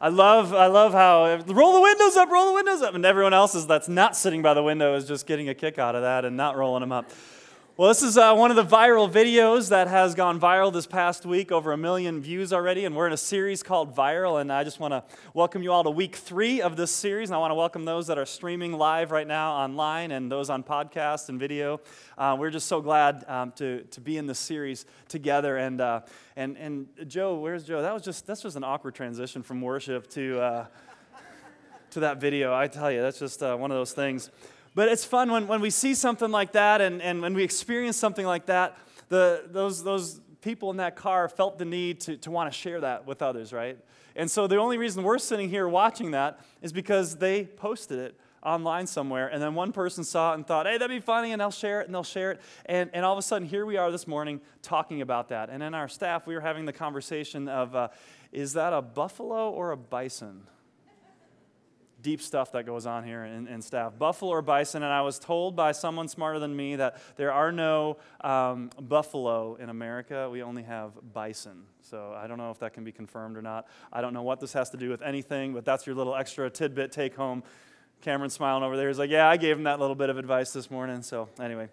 I love, I love how roll the windows up, roll the windows up, and everyone else is that's not sitting by the window is just getting a kick out of that and not rolling them up. Well, this is uh, one of the viral videos that has gone viral this past week, over a million views already, and we're in a series called Viral. And I just want to welcome you all to week three of this series. And I want to welcome those that are streaming live right now online and those on podcast and video. Uh, we're just so glad um, to, to be in this series together. And, uh, and, and Joe, where's Joe? That was just, that's just an awkward transition from worship to, uh, to that video. I tell you, that's just uh, one of those things. But it's fun when, when we see something like that and, and when we experience something like that, the, those, those people in that car felt the need to, to want to share that with others, right? And so the only reason we're sitting here watching that is because they posted it online somewhere. And then one person saw it and thought, hey, that'd be funny. And they'll share it and they'll share it. And, and all of a sudden, here we are this morning talking about that. And in our staff, we were having the conversation of, uh, is that a buffalo or a bison? Deep stuff that goes on here in, in, staff. Buffalo or bison, and I was told by someone smarter than me that there are no um, buffalo in America. We only have bison. So I don't know if that can be confirmed or not. I don't know what this has to do with anything, but that's your little extra tidbit take home. Cameron smiling over there. He's like, Yeah, I gave him that little bit of advice this morning. So, anyway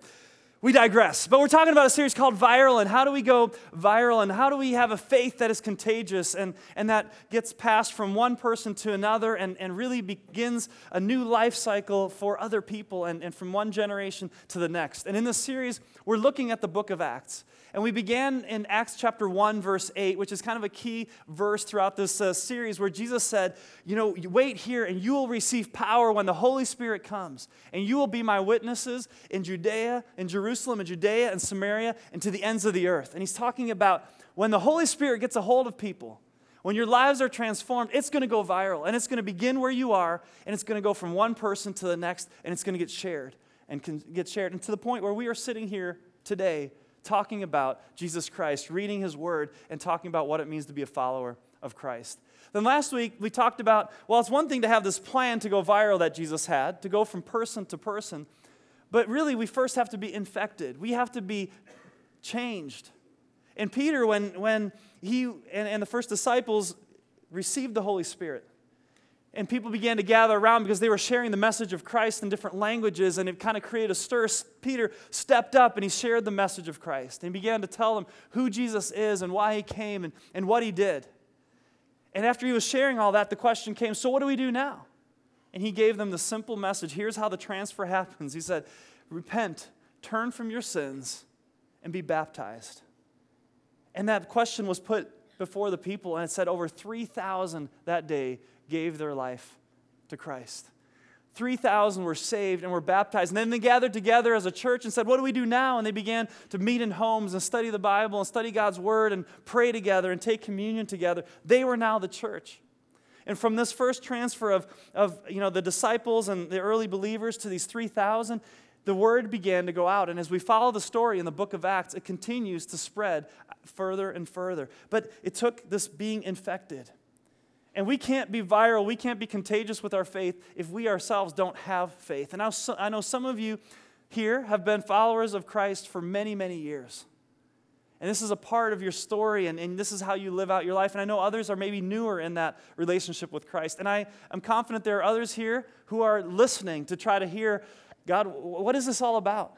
we digress. But we're talking about a series called Viral and how do we go viral and how do we have a faith that is contagious and, and that gets passed from one person to another and, and really begins a new life cycle for other people and, and from one generation to the next. And in this series, we're looking at the book of Acts. And we began in Acts chapter 1, verse 8, which is kind of a key verse throughout this uh, series where Jesus said, You know, wait here and you will receive power when the Holy Spirit comes. And you will be my witnesses in Judea, in Jerusalem, in Judea, and Samaria, and to the ends of the earth. And he's talking about when the Holy Spirit gets a hold of people, when your lives are transformed, it's going to go viral. And it's going to begin where you are, and it's going to go from one person to the next, and it's going to get shared and can get shared. And to the point where we are sitting here today talking about Jesus Christ, reading his word, and talking about what it means to be a follower of Christ. Then last week, we talked about well, it's one thing to have this plan to go viral that Jesus had, to go from person to person, but really, we first have to be infected. We have to be changed. And Peter, when, when he and, and the first disciples received the Holy Spirit, and people began to gather around because they were sharing the message of Christ in different languages, and it kind of created a stir. Peter stepped up and he shared the message of Christ. And he began to tell them who Jesus is and why he came and, and what he did. And after he was sharing all that, the question came so, what do we do now? And he gave them the simple message here's how the transfer happens. He said, Repent, turn from your sins, and be baptized. And that question was put before the people, and it said over 3,000 that day gave their life to Christ. 3,000 were saved and were baptized. And then they gathered together as a church and said, What do we do now? And they began to meet in homes and study the Bible and study God's Word and pray together and take communion together. They were now the church. And from this first transfer of, of you know, the disciples and the early believers to these 3,000, the word began to go out. And as we follow the story in the book of Acts, it continues to spread further and further. But it took this being infected. And we can't be viral, we can't be contagious with our faith if we ourselves don't have faith. And I know some of you here have been followers of Christ for many, many years. And this is a part of your story, and, and this is how you live out your life. And I know others are maybe newer in that relationship with Christ. And I am confident there are others here who are listening to try to hear God, what is this all about?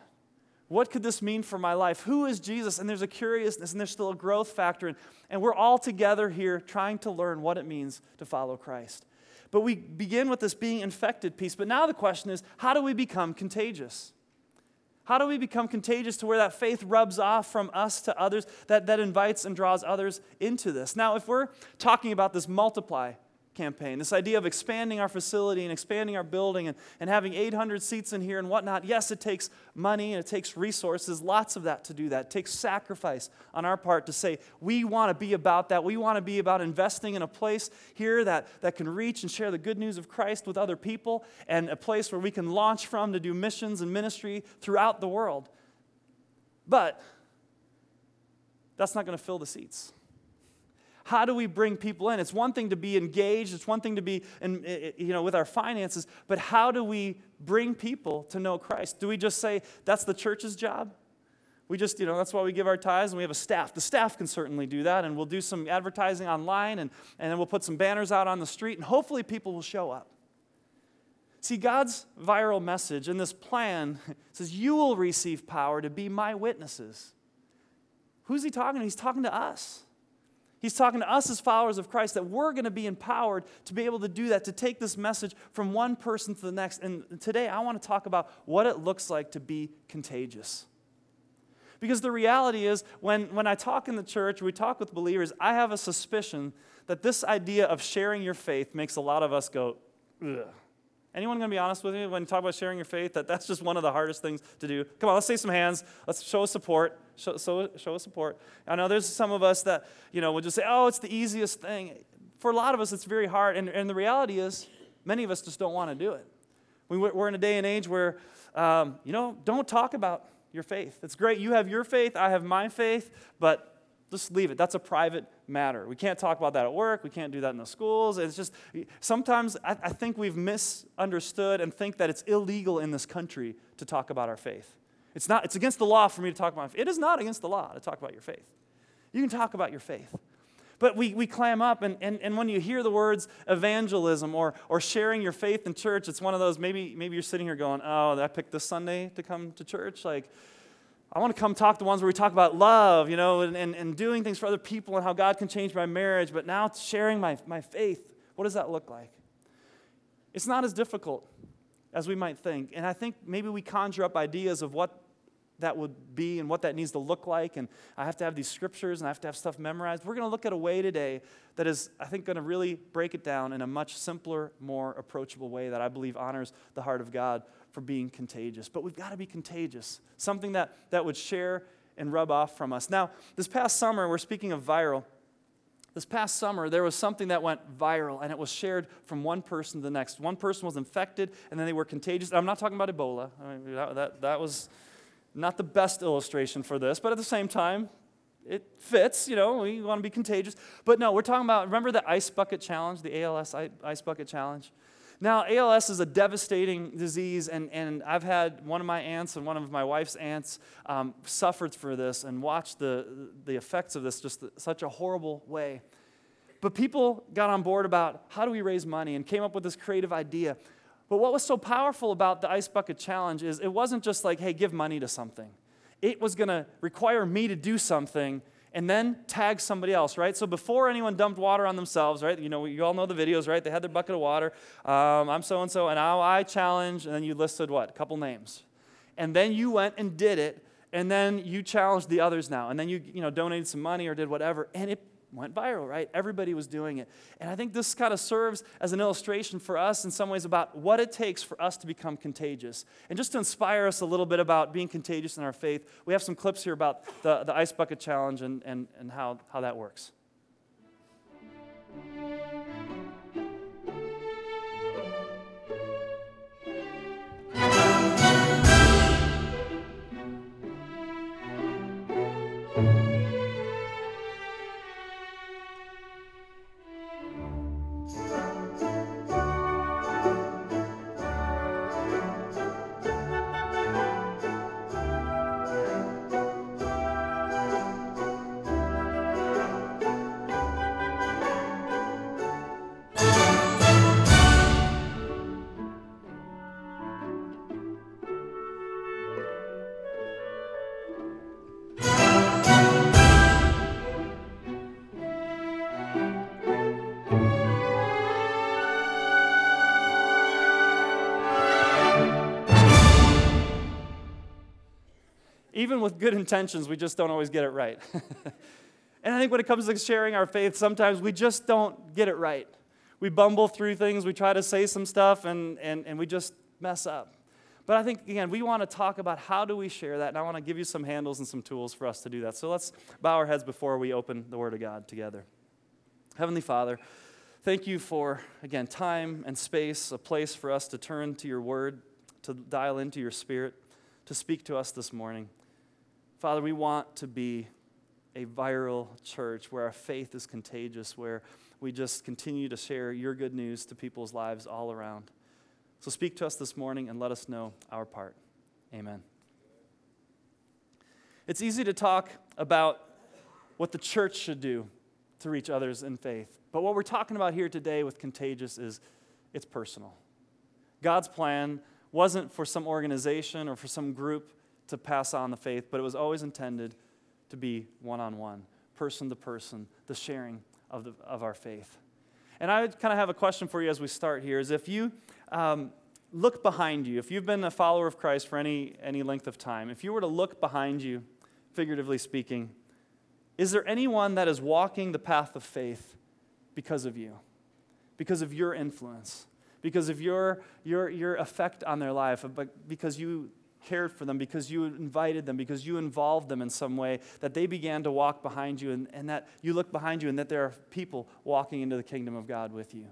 What could this mean for my life? Who is Jesus? And there's a curiousness and there's still a growth factor. And, and we're all together here trying to learn what it means to follow Christ. But we begin with this being infected piece. But now the question is how do we become contagious? How do we become contagious to where that faith rubs off from us to others, that, that invites and draws others into this? Now, if we're talking about this multiply campaign, this idea of expanding our facility and expanding our building and, and having 800 seats in here and whatnot. Yes, it takes money and it takes resources, lots of that to do that. It takes sacrifice on our part to say, we want to be about that. We want to be about investing in a place here that, that can reach and share the good news of Christ with other people and a place where we can launch from to do missions and ministry throughout the world. But that's not going to fill the seats. How do we bring people in? It's one thing to be engaged, it's one thing to be in, you know, with our finances, but how do we bring people to know Christ? Do we just say that's the church's job? We just, you know, that's why we give our tithes and we have a staff. The staff can certainly do that, and we'll do some advertising online and, and then we'll put some banners out on the street, and hopefully people will show up. See, God's viral message in this plan says, You will receive power to be my witnesses. Who's he talking to? He's talking to us. He's talking to us as followers of Christ that we're going to be empowered to be able to do that, to take this message from one person to the next. And today I want to talk about what it looks like to be contagious. Because the reality is, when, when I talk in the church, we talk with believers, I have a suspicion that this idea of sharing your faith makes a lot of us go, ugh. Anyone going to be honest with me when you talk about sharing your faith? That that's just one of the hardest things to do. Come on, let's say some hands. Let's show support. Show, show, show support. I know there's some of us that you know would just say, "Oh, it's the easiest thing." For a lot of us, it's very hard, and, and the reality is, many of us just don't want to do it. We, we're in a day and age where, um, you know, don't talk about your faith. It's great. You have your faith. I have my faith, but just leave it. That's a private matter. We can't talk about that at work. We can't do that in the schools. It's just sometimes I, I think we've misunderstood and think that it's illegal in this country to talk about our faith. It's not, it's against the law for me to talk about It is not against the law to talk about your faith. You can talk about your faith. But we, we clam up, and, and, and when you hear the words evangelism or, or sharing your faith in church, it's one of those maybe, maybe you're sitting here going, Oh, I picked this Sunday to come to church. Like, I want to come talk to ones where we talk about love, you know, and, and, and doing things for other people and how God can change my marriage, but now sharing my, my faith. What does that look like? It's not as difficult as we might think. And I think maybe we conjure up ideas of what that would be and what that needs to look like. And I have to have these scriptures and I have to have stuff memorized. We're going to look at a way today that is, I think, going to really break it down in a much simpler, more approachable way that I believe honors the heart of God for being contagious. But we've got to be contagious, something that, that would share and rub off from us. Now, this past summer, we're speaking of viral. This past summer, there was something that went viral, and it was shared from one person to the next. One person was infected, and then they were contagious. I'm not talking about Ebola. I mean, that, that, that was not the best illustration for this, but at the same time, it fits, you know, we want to be contagious. But no, we're talking about, remember the ice bucket challenge, the ALS ice bucket challenge? Now, ALS is a devastating disease, and, and I've had one of my aunts and one of my wife's aunts um, suffered for this and watched the, the effects of this just such a horrible way. But people got on board about how do we raise money and came up with this creative idea. But what was so powerful about the Ice Bucket Challenge is it wasn't just like, hey, give money to something. It was going to require me to do something and then tag somebody else, right? So before anyone dumped water on themselves, right? You know, you all know the videos, right? They had their bucket of water. Um, I'm so and so, and now I challenge, and then you listed what? A couple names. And then you went and did it, and then you challenged the others now, and then you, you know, donated some money or did whatever, and it went viral, right? Everybody was doing it. And I think this kind of serves as an illustration for us in some ways about what it takes for us to become contagious. And just to inspire us a little bit about being contagious in our faith, we have some clips here about the, the Ice Bucket Challenge and, and, and how, how that works. Even with good intentions, we just don't always get it right. and I think when it comes to sharing our faith, sometimes we just don't get it right. We bumble through things, we try to say some stuff, and, and, and we just mess up. But I think, again, we want to talk about how do we share that, and I want to give you some handles and some tools for us to do that. So let's bow our heads before we open the Word of God together. Heavenly Father, thank you for, again, time and space, a place for us to turn to your Word, to dial into your Spirit, to speak to us this morning. Father, we want to be a viral church where our faith is contagious, where we just continue to share your good news to people's lives all around. So speak to us this morning and let us know our part. Amen. It's easy to talk about what the church should do to reach others in faith. But what we're talking about here today with Contagious is it's personal. God's plan wasn't for some organization or for some group to pass on the faith, but it was always intended to be one on one, person to person, the sharing of, the, of our faith. And I kind of have a question for you as we start here is if you um, look behind you, if you've been a follower of Christ for any, any length of time, if you were to look behind you, figuratively speaking, is there anyone that is walking the path of faith because of you, because of your influence, because of your, your, your effect on their life, but because you cared for them, because you invited them, because you involved them in some way, that they began to walk behind you, and, and that you look behind you, and that there are people walking into the kingdom of God with you?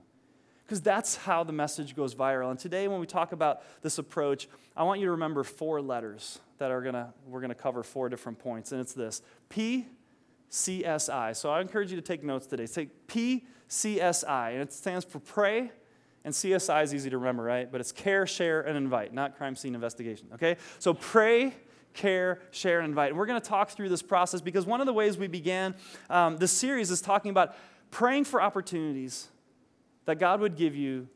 Because that's how the message goes viral. And today, when we talk about this approach, I want you to remember four letters that are gonna, we're going to cover four different points. And it's this P CSI. So I encourage you to take notes today. Say PCSI, and it stands for pray. And CSI is easy to remember, right? But it's care, share, and invite, not crime scene investigation, okay? So pray, care, share, and invite. And we're going to talk through this process because one of the ways we began um, this series is talking about praying for opportunities that God would give you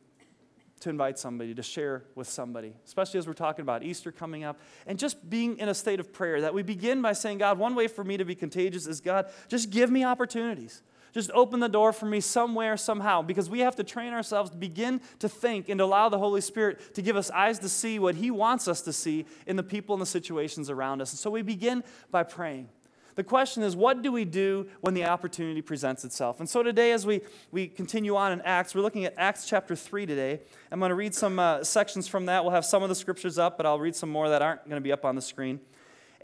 to invite somebody, to share with somebody, especially as we're talking about Easter coming up, and just being in a state of prayer. That we begin by saying, God, one way for me to be contagious is God, just give me opportunities. Just open the door for me somewhere, somehow, because we have to train ourselves to begin to think and to allow the Holy Spirit to give us eyes to see what He wants us to see in the people and the situations around us. And so we begin by praying. The question is, what do we do when the opportunity presents itself? And so today, as we, we continue on in Acts, we're looking at Acts chapter 3 today. I'm going to read some uh, sections from that. We'll have some of the scriptures up, but I'll read some more that aren't going to be up on the screen.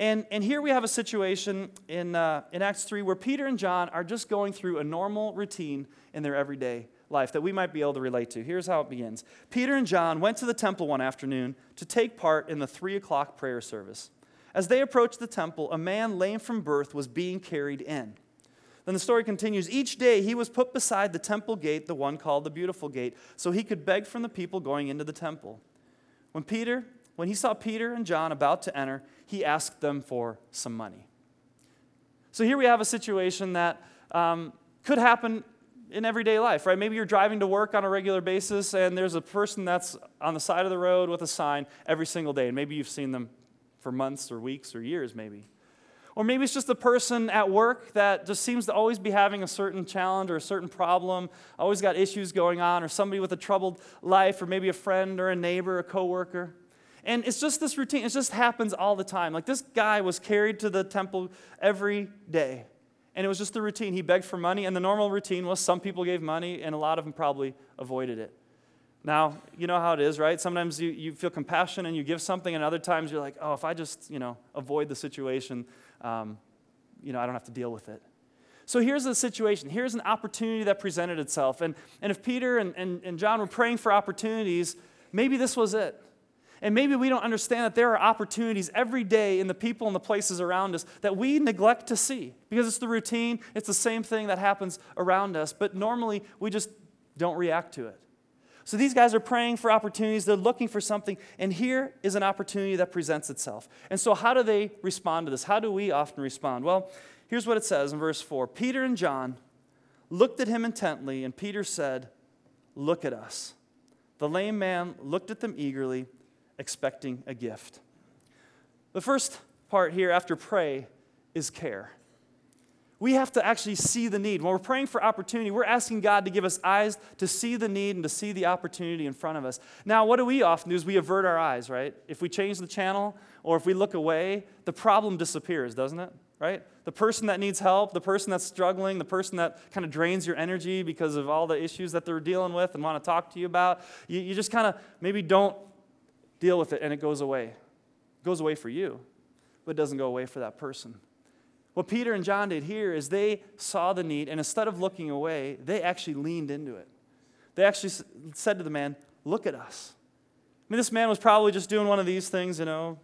And, and here we have a situation in, uh, in Acts 3 where Peter and John are just going through a normal routine in their everyday life that we might be able to relate to. Here's how it begins Peter and John went to the temple one afternoon to take part in the 3 o'clock prayer service. As they approached the temple, a man lame from birth was being carried in. Then the story continues. Each day he was put beside the temple gate, the one called the Beautiful Gate, so he could beg from the people going into the temple. When Peter, when he saw Peter and John about to enter, he asked them for some money. So here we have a situation that um, could happen in everyday life, right? Maybe you're driving to work on a regular basis and there's a person that's on the side of the road with a sign every single day. And maybe you've seen them for months or weeks or years, maybe. Or maybe it's just a person at work that just seems to always be having a certain challenge or a certain problem, always got issues going on, or somebody with a troubled life, or maybe a friend or a neighbor, a coworker. And it's just this routine. It just happens all the time. Like this guy was carried to the temple every day. And it was just the routine. He begged for money, and the normal routine was some people gave money, and a lot of them probably avoided it. Now, you know how it is, right? Sometimes you, you feel compassion and you give something, and other times you're like, oh, if I just, you know, avoid the situation, um, you know, I don't have to deal with it. So here's the situation. Here's an opportunity that presented itself. And, and if Peter and, and, and John were praying for opportunities, maybe this was it. And maybe we don't understand that there are opportunities every day in the people and the places around us that we neglect to see because it's the routine, it's the same thing that happens around us, but normally we just don't react to it. So these guys are praying for opportunities, they're looking for something, and here is an opportunity that presents itself. And so, how do they respond to this? How do we often respond? Well, here's what it says in verse 4 Peter and John looked at him intently, and Peter said, Look at us. The lame man looked at them eagerly, expecting a gift. The first part here after pray is care we have to actually see the need. When we're praying for opportunity, we're asking God to give us eyes to see the need and to see the opportunity in front of us. Now, what do we often do is we avert our eyes, right? If we change the channel or if we look away, the problem disappears, doesn't it? Right? The person that needs help, the person that's struggling, the person that kind of drains your energy because of all the issues that they're dealing with and want to talk to you about, you, you just kind of maybe don't deal with it and it goes away. It goes away for you, but it doesn't go away for that person. What Peter and John did here is they saw the need, and instead of looking away, they actually leaned into it. They actually said to the man, Look at us. I mean, this man was probably just doing one of these things, you know,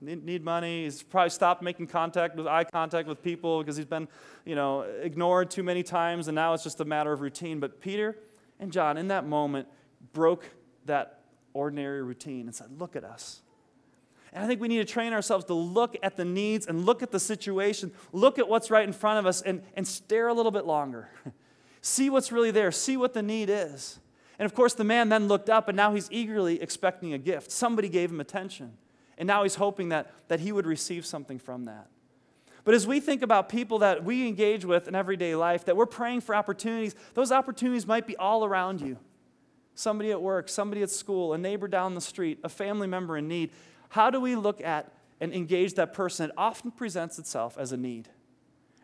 need, money. He's probably stopped making contact with eye contact with people because he's been, you know, ignored too many times, and now it's just a matter of routine. But Peter and John, in that moment, broke that ordinary routine and said, Look at us. And I think we need to train ourselves to look at the needs and look at the situation, look at what's right in front of us, and, and stare a little bit longer. see what's really there, see what the need is. And of course, the man then looked up, and now he's eagerly expecting a gift. Somebody gave him attention. And now he's hoping that, that he would receive something from that. But as we think about people that we engage with in everyday life, that we're praying for opportunities, those opportunities might be all around you. Somebody at work, somebody at school, a neighbor down the street, a family member in need. How do we look at and engage that person? It often presents itself as a need.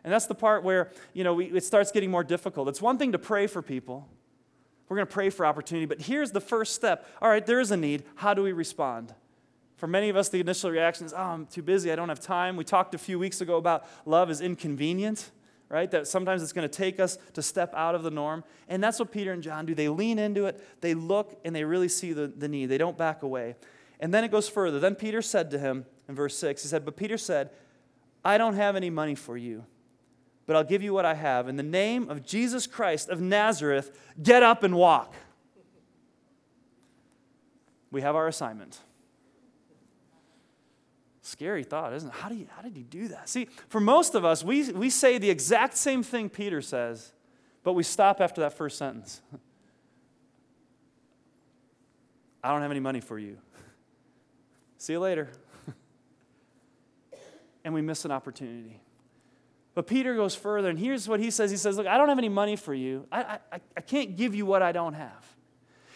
And that's the part where, you know, we, it starts getting more difficult. It's one thing to pray for people. We're going to pray for opportunity, but here's the first step. All right, there is a need. How do we respond? For many of us, the initial reaction is, oh, I'm too busy. I don't have time. We talked a few weeks ago about love is inconvenient, right? That sometimes it's going to take us to step out of the norm. And that's what Peter and John do. They lean into it, they look, and they really see the, the need. They don't back away. And then it goes further. Then Peter said to him in verse 6, he said, But Peter said, I don't have any money for you but I'll give you what I have. In the name of Jesus Christ of Nazareth, get up and walk. We have our assignment. Scary thought, isn't it? How, do you, how did he do that? See, for most of us, we, we say the exact same thing Peter says, but we stop after that first sentence. I don't have any money for you. See you later. and we miss an opportunity. But Peter goes further, and here's what he says He says, Look, I don't have any money for you. I, I, I can't give you what I don't have.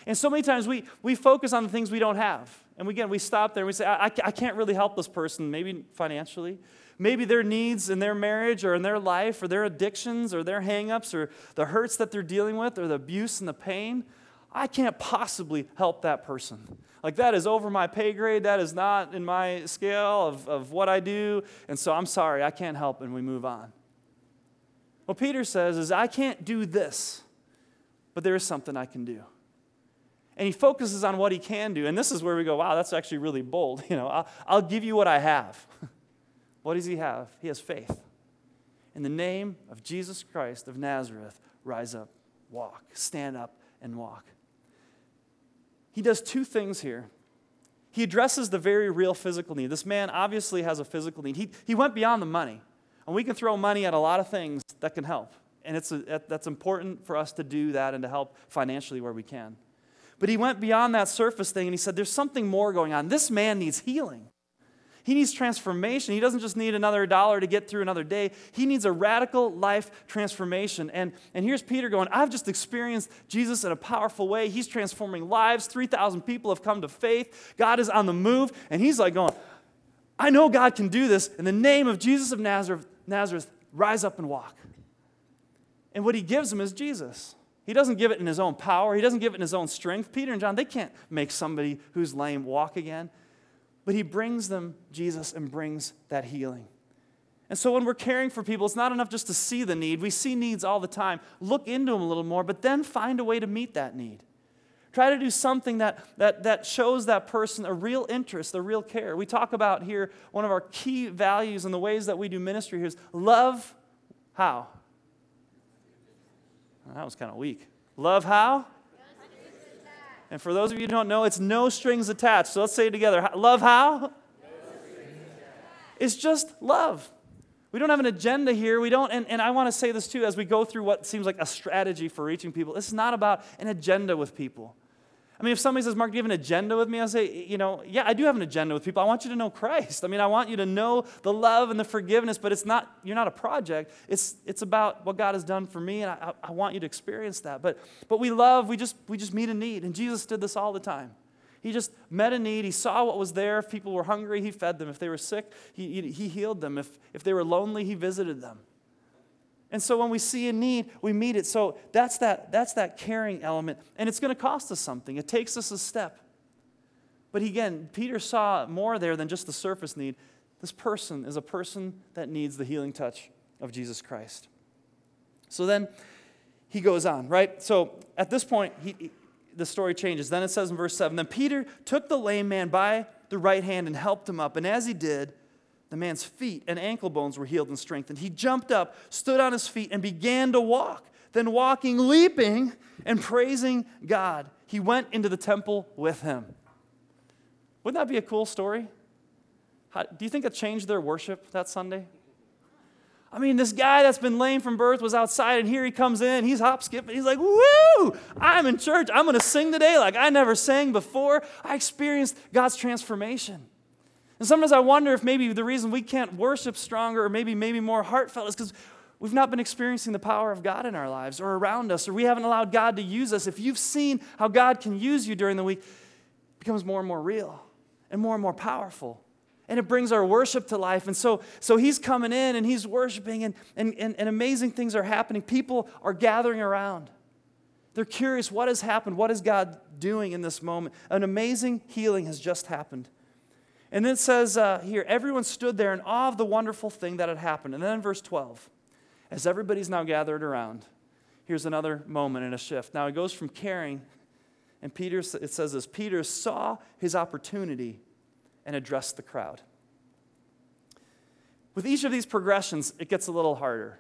And so many times we, we focus on the things we don't have. And again, we stop there and we say, I, I can't really help this person, maybe financially. Maybe their needs in their marriage or in their life or their addictions or their hangups or the hurts that they're dealing with or the abuse and the pain. I can't possibly help that person. Like, that is over my pay grade. That is not in my scale of, of what I do. And so I'm sorry, I can't help, and we move on. What Peter says is, I can't do this, but there is something I can do. And he focuses on what he can do. And this is where we go, wow, that's actually really bold. You know, I'll, I'll give you what I have. what does he have? He has faith. In the name of Jesus Christ of Nazareth, rise up, walk, stand up, and walk he does two things here. He addresses the very real physical need. This man obviously has a physical need. He, he went beyond the money. And we can throw money at a lot of things that can help. And it's a, that's important for us to do that and to help financially where we can. But he went beyond that surface thing and he said, There's something more going on. This man needs healing. He needs transformation. He doesn't just need another dollar to get through another day. He needs a radical life transformation. And, and here's Peter going, I've just experienced Jesus in a powerful way. He's transforming lives. 3,000 people have come to faith. God is on the move. And he's like going, I know God can do this. In the name of Jesus of Nazareth, Nazareth rise up and walk. And what he gives him is Jesus. He doesn't give it in his own power. He doesn't give it in his own strength. Peter and John, they can't make somebody who's lame walk again. But he brings them Jesus and brings that healing. And so when we're caring for people, it's not enough just to see the need. We see needs all the time. Look into them a little more, but then find a way to meet that need. Try to do something that, that, that shows that person a real interest, a real care. We talk about here one of our key values and the ways that we do ministry here is love how? That was kind of weak. Love how? And for those of you who don't know, it's no strings attached. So let's say it together. Love how? No it's just love. We don't have an agenda here. We don't, and, and I want to say this too as we go through what seems like a strategy for reaching people. It's not about an agenda with people. I mean, if somebody says, Mark, do you have an agenda with me? I say, you know, yeah, I do have an agenda with people. I want you to know Christ. I mean, I want you to know the love and the forgiveness, but it's not, you're not a project. It's, it's about what God has done for me, and I, I want you to experience that. But, but we love, we just, we just meet a need, and Jesus did this all the time. He just met a need. He saw what was there. If people were hungry, he fed them. If they were sick, he, he healed them. If, if they were lonely, he visited them. And so when we see a need, we meet it. So that's that, that's that caring element. And it's going to cost us something, it takes us a step. But again, Peter saw more there than just the surface need. This person is a person that needs the healing touch of Jesus Christ. So then he goes on, right? So at this point, he, the story changes. Then it says in verse 7 Then Peter took the lame man by the right hand and helped him up. And as he did, the man's feet and ankle bones were healed and strengthened. He jumped up, stood on his feet, and began to walk. Then, walking, leaping, and praising God, he went into the temple with him. Wouldn't that be a cool story? How, do you think it changed their worship that Sunday? I mean, this guy that's been lame from birth was outside, and here he comes in. He's hop skipping. He's like, Woo! I'm in church. I'm going to sing today like I never sang before. I experienced God's transformation. And sometimes I wonder if maybe the reason we can't worship stronger or maybe, maybe more heartfelt is because we've not been experiencing the power of God in our lives or around us, or we haven't allowed God to use us. If you've seen how God can use you during the week, it becomes more and more real and more and more powerful and it brings our worship to life. And so, so he's coming in and he's worshiping, and, and, and, and amazing things are happening. People are gathering around. They're curious what has happened? What is God doing in this moment? An amazing healing has just happened. And then it says uh, here, everyone stood there in awe of the wonderful thing that had happened. And then in verse 12, as everybody's now gathered around, here's another moment and a shift. Now it goes from caring, and Peter, it says this Peter saw his opportunity and addressed the crowd. With each of these progressions, it gets a little harder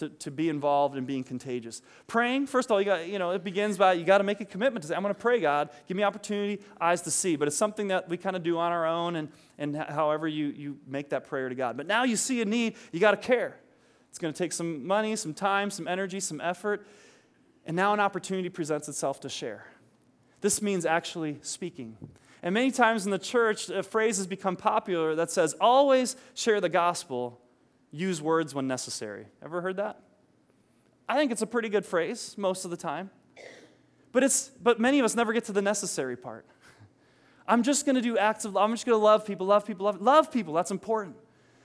to, to be involved in being contagious. Praying, first of all, you got, you know, it begins by you got to make a commitment to say, I'm going to pray, God, give me opportunity, eyes to see. But it's something that we kind of do on our own and, and however you, you make that prayer to God. But now you see a need, you got to care. It's going to take some money, some time, some energy, some effort. And now an opportunity presents itself to share. This means actually speaking. And many times in the church, uh, a phrase has become popular that says, always share the gospel, use words when necessary. Ever heard that? I think it's a pretty good phrase most of the time. But, it's, but many of us never get to the necessary part. I'm just going to do acts of. I'm just going to love people, love people, love, love people. That's important.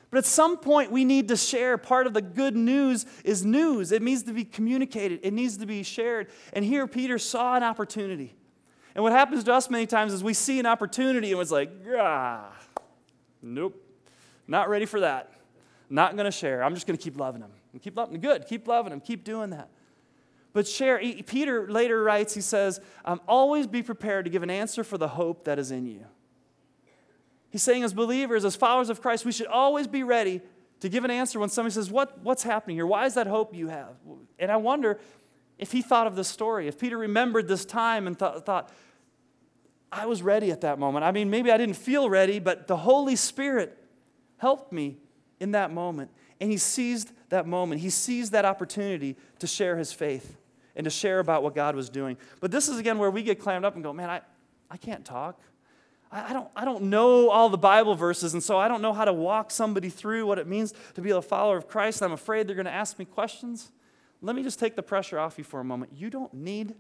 But at some point, we need to share. Part of the good news is news. It needs to be communicated, it needs to be shared. And here, Peter saw an opportunity. And what happens to us many times is we see an opportunity and it's like, ah, nope, not ready for that. Not going to share. I'm just going to keep loving him. And keep loving him. Good. Keep loving him. Keep doing that. But share. Peter later writes, he says, um, always be prepared to give an answer for the hope that is in you. He's saying, as believers, as followers of Christ, we should always be ready to give an answer when somebody says, what, What's happening here? Why is that hope you have? And I wonder if he thought of this story, if Peter remembered this time and th- thought, I was ready at that moment. I mean, maybe I didn't feel ready, but the Holy Spirit helped me in that moment. And he seized that moment. He seized that opportunity to share his faith and to share about what God was doing. But this is again where we get clammed up and go, man, I, I can't talk. I, I don't, I don't know all the Bible verses, and so I don't know how to walk somebody through what it means to be a follower of Christ. I'm afraid they're going to ask me questions. Let me just take the pressure off you for a moment. You don't need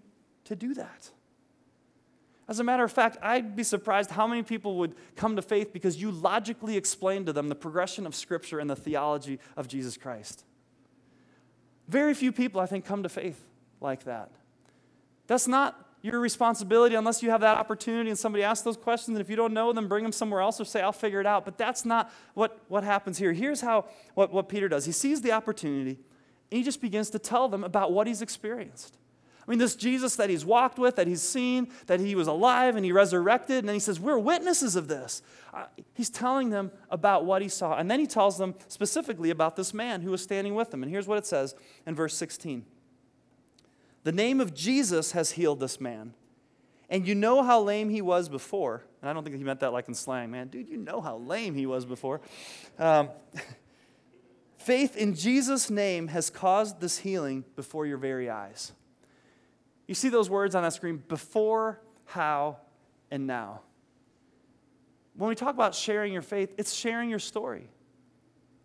to do that. As a matter of fact, I'd be surprised how many people would come to faith because you logically explained to them the progression of Scripture and the theology of Jesus Christ. Very few people, I think, come to faith like that. That's not your responsibility unless you have that opportunity and somebody asks those questions. And if you don't know them, bring them somewhere else or say, I'll figure it out. But that's not what, what happens here. Here's how what, what Peter does he sees the opportunity and he just begins to tell them about what he's experienced. I mean, this Jesus that he's walked with, that he's seen, that he was alive and he resurrected, and then he says, We're witnesses of this. He's telling them about what he saw. And then he tells them specifically about this man who was standing with him. And here's what it says in verse 16 The name of Jesus has healed this man. And you know how lame he was before. And I don't think he meant that like in slang, man. Dude, you know how lame he was before. Um, faith in Jesus' name has caused this healing before your very eyes. You see those words on that screen before, how, and now. When we talk about sharing your faith, it's sharing your story.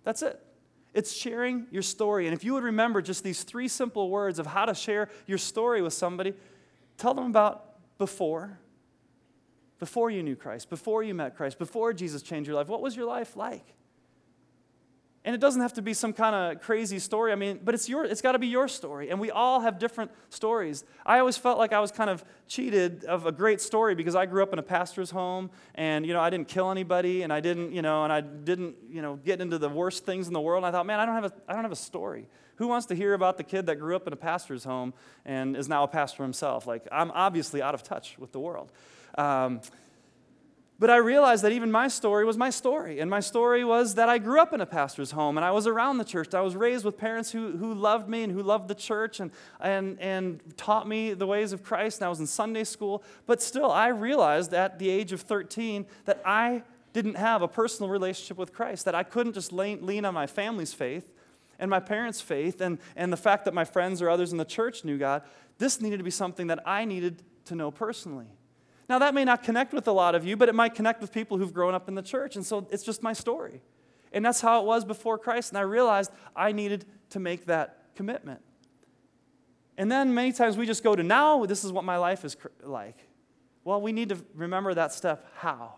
That's it. It's sharing your story. And if you would remember just these three simple words of how to share your story with somebody, tell them about before. Before you knew Christ, before you met Christ, before Jesus changed your life. What was your life like? And it doesn't have to be some kind of crazy story. I mean, but it's your it's got to be your story. And we all have different stories. I always felt like I was kind of cheated of a great story because I grew up in a pastor's home and you know, I didn't kill anybody and I didn't, you know, and I didn't, you know, get into the worst things in the world. And I thought, man, I don't have a I don't have a story. Who wants to hear about the kid that grew up in a pastor's home and is now a pastor himself? Like, I'm obviously out of touch with the world. Um, but I realized that even my story was my story. And my story was that I grew up in a pastor's home and I was around the church. I was raised with parents who, who loved me and who loved the church and, and, and taught me the ways of Christ. And I was in Sunday school. But still, I realized at the age of 13 that I didn't have a personal relationship with Christ, that I couldn't just lean on my family's faith and my parents' faith and, and the fact that my friends or others in the church knew God. This needed to be something that I needed to know personally. Now, that may not connect with a lot of you, but it might connect with people who've grown up in the church. And so it's just my story. And that's how it was before Christ. And I realized I needed to make that commitment. And then many times we just go to now, this is what my life is like. Well, we need to remember that step. How?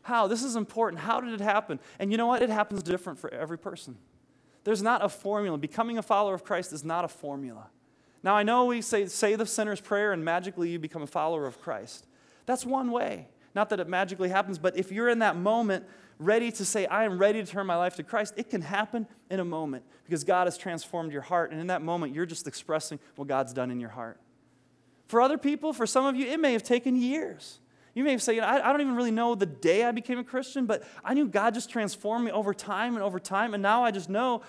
How? This is important. How did it happen? And you know what? It happens different for every person. There's not a formula. Becoming a follower of Christ is not a formula. Now, I know we say, say the sinner's prayer and magically you become a follower of Christ. That's one way. Not that it magically happens, but if you're in that moment ready to say, I am ready to turn my life to Christ, it can happen in a moment because God has transformed your heart. And in that moment, you're just expressing what God's done in your heart. For other people, for some of you, it may have taken years. You may have said, I, I don't even really know the day I became a Christian, but I knew God just transformed me over time and over time. And now I just know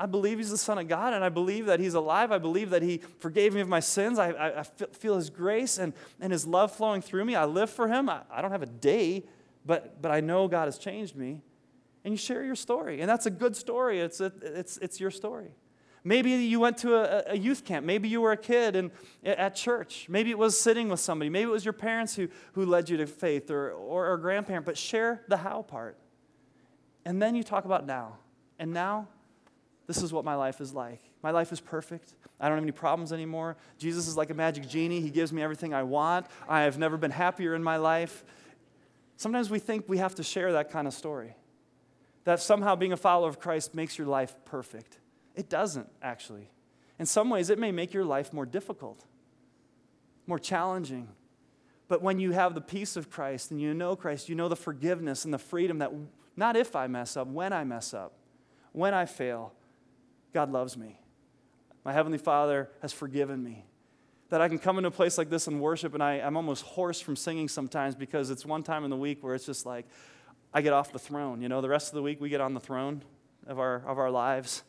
I believe He's the Son of God, and I believe that He's alive. I believe that He forgave me of my sins. I, I, I feel His grace and, and His love flowing through me. I live for Him. I, I don't have a day, but, but I know God has changed me. And you share your story. And that's a good story. It's, a, it's, it's your story. Maybe you went to a, a, youth camp. Maybe you were a kid and, at church. Maybe it was sitting with somebody. Maybe it was your parents who, who led you to faith or, or, or grandparent. But share the how part. And then you talk about now. And now, this is what my life is like. My life is perfect. I don't have any problems anymore. Jesus is like a magic genie. He gives me everything I want. I have never been happier in my life. Sometimes we think we have to share that kind of story. That somehow being a follower of Christ makes your life perfect. It doesn't, actually. In some ways, it may make your life more difficult, more challenging. But when you have the peace of Christ and you know Christ, you know the forgiveness and the freedom that not if I mess up, when I mess up, when I fail, God loves me. My Heavenly Father has forgiven me that I can come into a place like this and worship, and I, I'm almost hoarse from singing sometimes because it's one time in the week where it's just like I get off the throne. You know, the rest of the week we get on the throne of our, of our lives,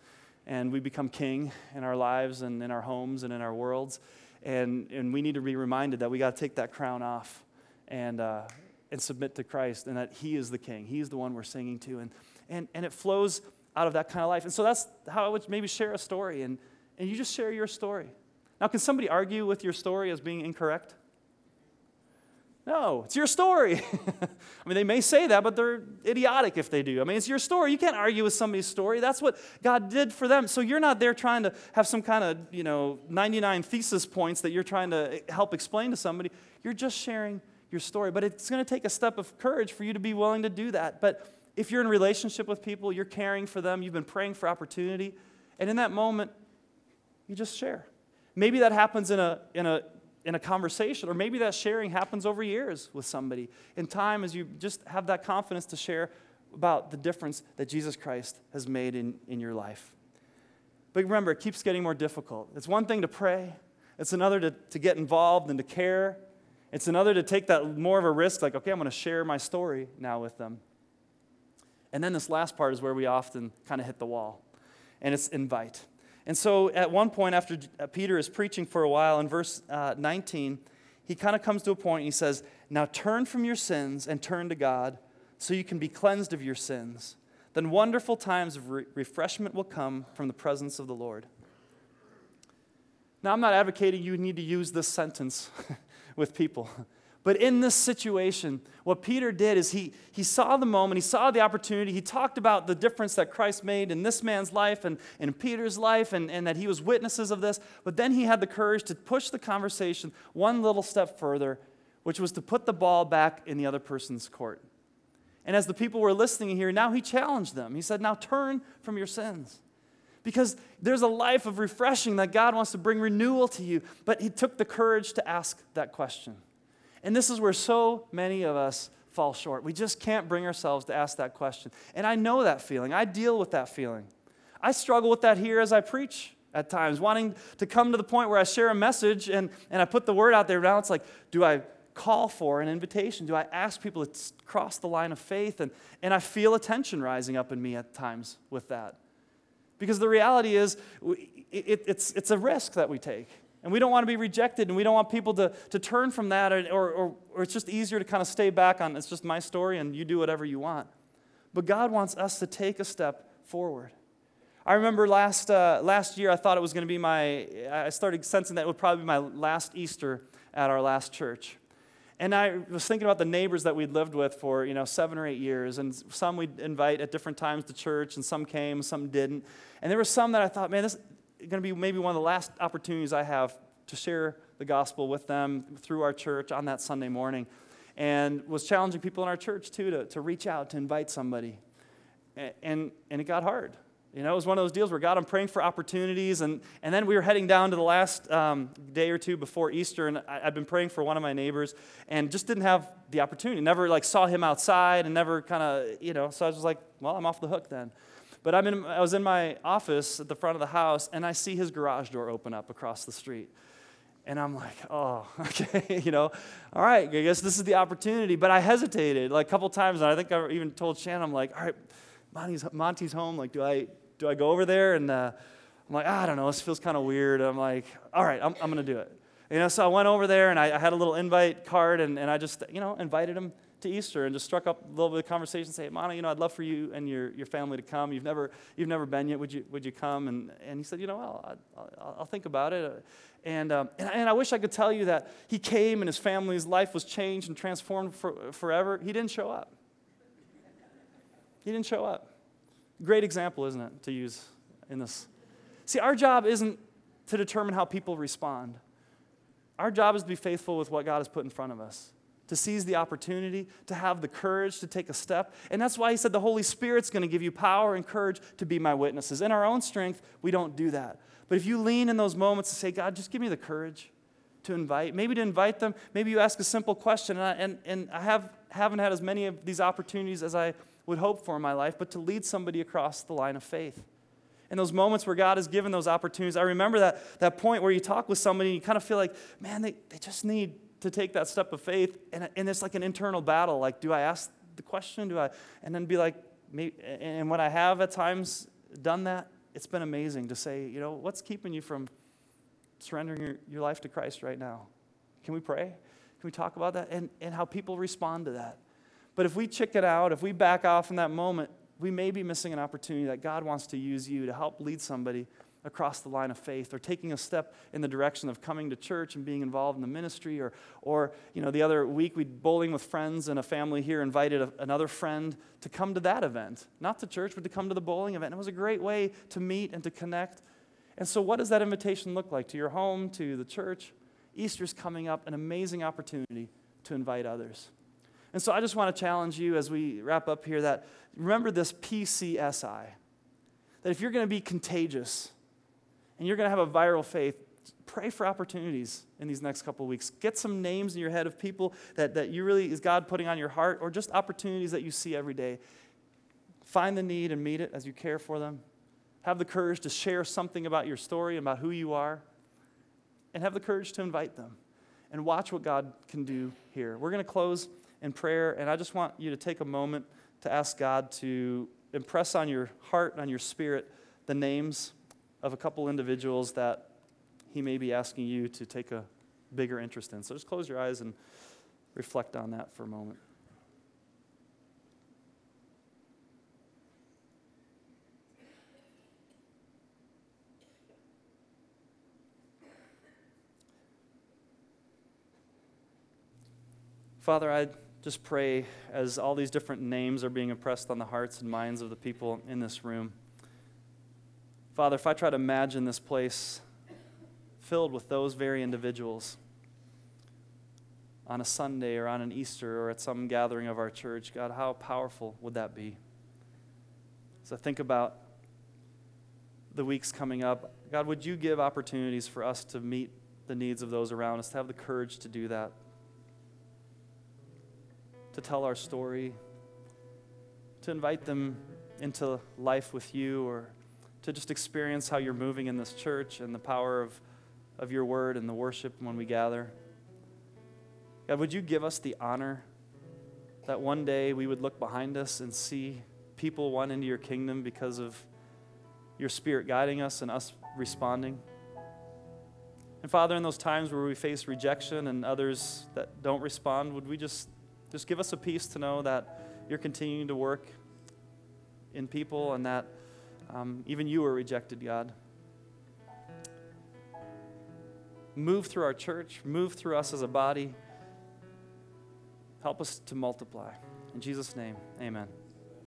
and we become king in our lives and in our homes and in our worlds. And, and we need to be reminded that we got to take that crown off and, uh, and submit to Christ and that He is the king. He's the one we're singing to. And, and, and it flows out of that kind of life. And so that's how I would maybe share a story. And, and you just share your story. Now, can somebody argue with your story as being incorrect? No, it's your story. I mean, they may say that, but they're idiotic if they do. I mean, it's your story. You can't argue with somebody's story. That's what God did for them. So you're not there trying to have some kind of, you know, 99 thesis points that you're trying to help explain to somebody. You're just sharing your story. But it's going to take a step of courage for you to be willing to do that. But if you're in relationship with people, you're caring for them, you've been praying for opportunity, and in that moment, you just share. Maybe that happens in a, in a, in a conversation, or maybe that sharing happens over years with somebody. In time, as you just have that confidence to share about the difference that Jesus Christ has made in, in your life. But remember, it keeps getting more difficult. It's one thing to pray, it's another to, to get involved and to care. It's another to take that more of a risk, like, okay, I'm going to share my story now with them. And then this last part is where we often kind of hit the wall, and it's invite. And so at one point, after uh, Peter is preaching for a while, in verse uh, 19, he kind of comes to a point and he says, Now turn from your sins and turn to God so you can be cleansed of your sins. Then wonderful times of re- refreshment will come from the presence of the Lord. Now, I'm not advocating you need to use this sentence with people. But in this situation, what Peter did is he, he saw the moment, he saw the opportunity, he talked about the difference that Christ made in this man's life and in Peter's life, and, and that he was witnesses of this. But then he had the courage to push the conversation one little step further, which was to put the ball back in the other person's court. And as the people were listening here, now he challenged them. He said, Now turn from your sins. Because there's a life of refreshing that God wants to bring renewal to you. But he took the courage to ask that question. And this is where so many of us fall short. We just can't bring ourselves to ask that question. And I know that feeling, I deal with that feeling. I struggle with that here as I preach at times, wanting to come to the point where I share a message and, and I put the word out there. Now it's like, do I call for an invitation? Do I ask people to cross the line of faith? And, and I feel a tension rising up in me at times with that. Because the reality is, it, it's, it's a risk that we take. And we don't want to be rejected, and we don't want people to, to turn from that, or, or, or it's just easier to kind of stay back on it's just my story and you do whatever you want. But God wants us to take a step forward. I remember last, uh, last year, I thought it was going to be my, I started sensing that it would probably be my last Easter at our last church. And I was thinking about the neighbors that we'd lived with for, you know, seven or eight years. And some we'd invite at different times to church, and some came, some didn't. And there were some that I thought, man, this is going to be maybe one of the last opportunities I have to share the gospel with them through our church on that Sunday morning. And was challenging people in our church, too, to, to reach out, to invite somebody. And, and it got hard. You know, it was one of those deals where God, I'm praying for opportunities. And, and then we were heading down to the last um, day or two before Easter, and I, had been praying for one of my neighbors and just didn't have the opportunity. Never like saw him outside and never kind of, you know, so I was like, well, I'm off the hook then. But I'm in, I was in my office at the front of the house, and I see his garage door open up across the street. And I'm like, oh, okay, you know, all right, I guess this is the opportunity. But I hesitated like a couple times, and I think I even told Shannon, I'm like, all right, Monty's, Monty's home. Like, do I, do I go over there? And uh, I'm like, ah, I don't know, this feels kind of weird. I'm like, all right, I'm, I'm going to do it. You know, so I went over there and I, I had a little invite card and, and I just, you know, invited him to Easter and just struck up a little bit of conversation, say, Monty, you know, I'd love for you and your, your family to come. You've never, you've never been yet. Would you, would you come? And, and he said, you know, well, I'll, I'll think about it. And, um, and, and, I wish I could tell you that he came and his family's life was changed and transformed for, forever. He didn't show up. He didn't show up. Great example, isn't it, to use in this? See, our job isn't to determine how people respond. Our job is to be faithful with what God has put in front of us, to seize the opportunity, to have the courage to take a step. And that's why he said the Holy Spirit's going to give you power and courage to be my witnesses. In our own strength, we don't do that. But if you lean in those moments and say, God, just give me the courage to invite, maybe to invite them, maybe you ask a simple question, and I, and, and I have, haven't had as many of these opportunities as I would hope for in my life, but to lead somebody across the line of faith. In those moments where God has given those opportunities, I remember that, that point where you talk with somebody and you kind of feel like, man, they, they just need to take that step of faith. And, and it's like an internal battle. Like, do I ask the question? Do I? And then be like, maybe, and when I have at times done that, it's been amazing to say, you know, what's keeping you from surrendering your, your life to Christ right now? Can we pray? Can we talk about that? And, and how people respond to that. But if we chicken out, if we back off in that moment, we may be missing an opportunity that God wants to use you to help lead somebody across the line of faith or taking a step in the direction of coming to church and being involved in the ministry or or you know the other week we bowling with friends and a family here invited a, another friend to come to that event. Not to church but to come to the bowling event. And it was a great way to meet and to connect. And so what does that invitation look like? To your home to the church? Easter's coming up an amazing opportunity to invite others. And so I just want to challenge you as we wrap up here that remember this PCSI. That if you're going to be contagious and you're going to have a viral faith, pray for opportunities in these next couple weeks. Get some names in your head of people that, that you really is God putting on your heart, or just opportunities that you see every day. Find the need and meet it as you care for them. Have the courage to share something about your story, about who you are, and have the courage to invite them. And watch what God can do here. We're going to close in prayer, and I just want you to take a moment to ask God to impress on your heart, on your spirit, the names of a couple individuals that He may be asking you to take a bigger interest in. So just close your eyes and reflect on that for a moment. Father, I just pray as all these different names are being impressed on the hearts and minds of the people in this room. Father, if I try to imagine this place filled with those very individuals on a Sunday or on an Easter or at some gathering of our church, God, how powerful would that be? As I think about the weeks coming up, God, would you give opportunities for us to meet the needs of those around us, to have the courage to do that? to tell our story, to invite them into life with you, or to just experience how you're moving in this church and the power of, of your word and the worship when we gather. God, would you give us the honor that one day we would look behind us and see people won into your kingdom because of your spirit guiding us and us responding? And Father, in those times where we face rejection and others that don't respond, would we just just give us a peace to know that you're continuing to work in people and that um, even you were rejected, God. Move through our church, move through us as a body. Help us to multiply. In Jesus' name, amen.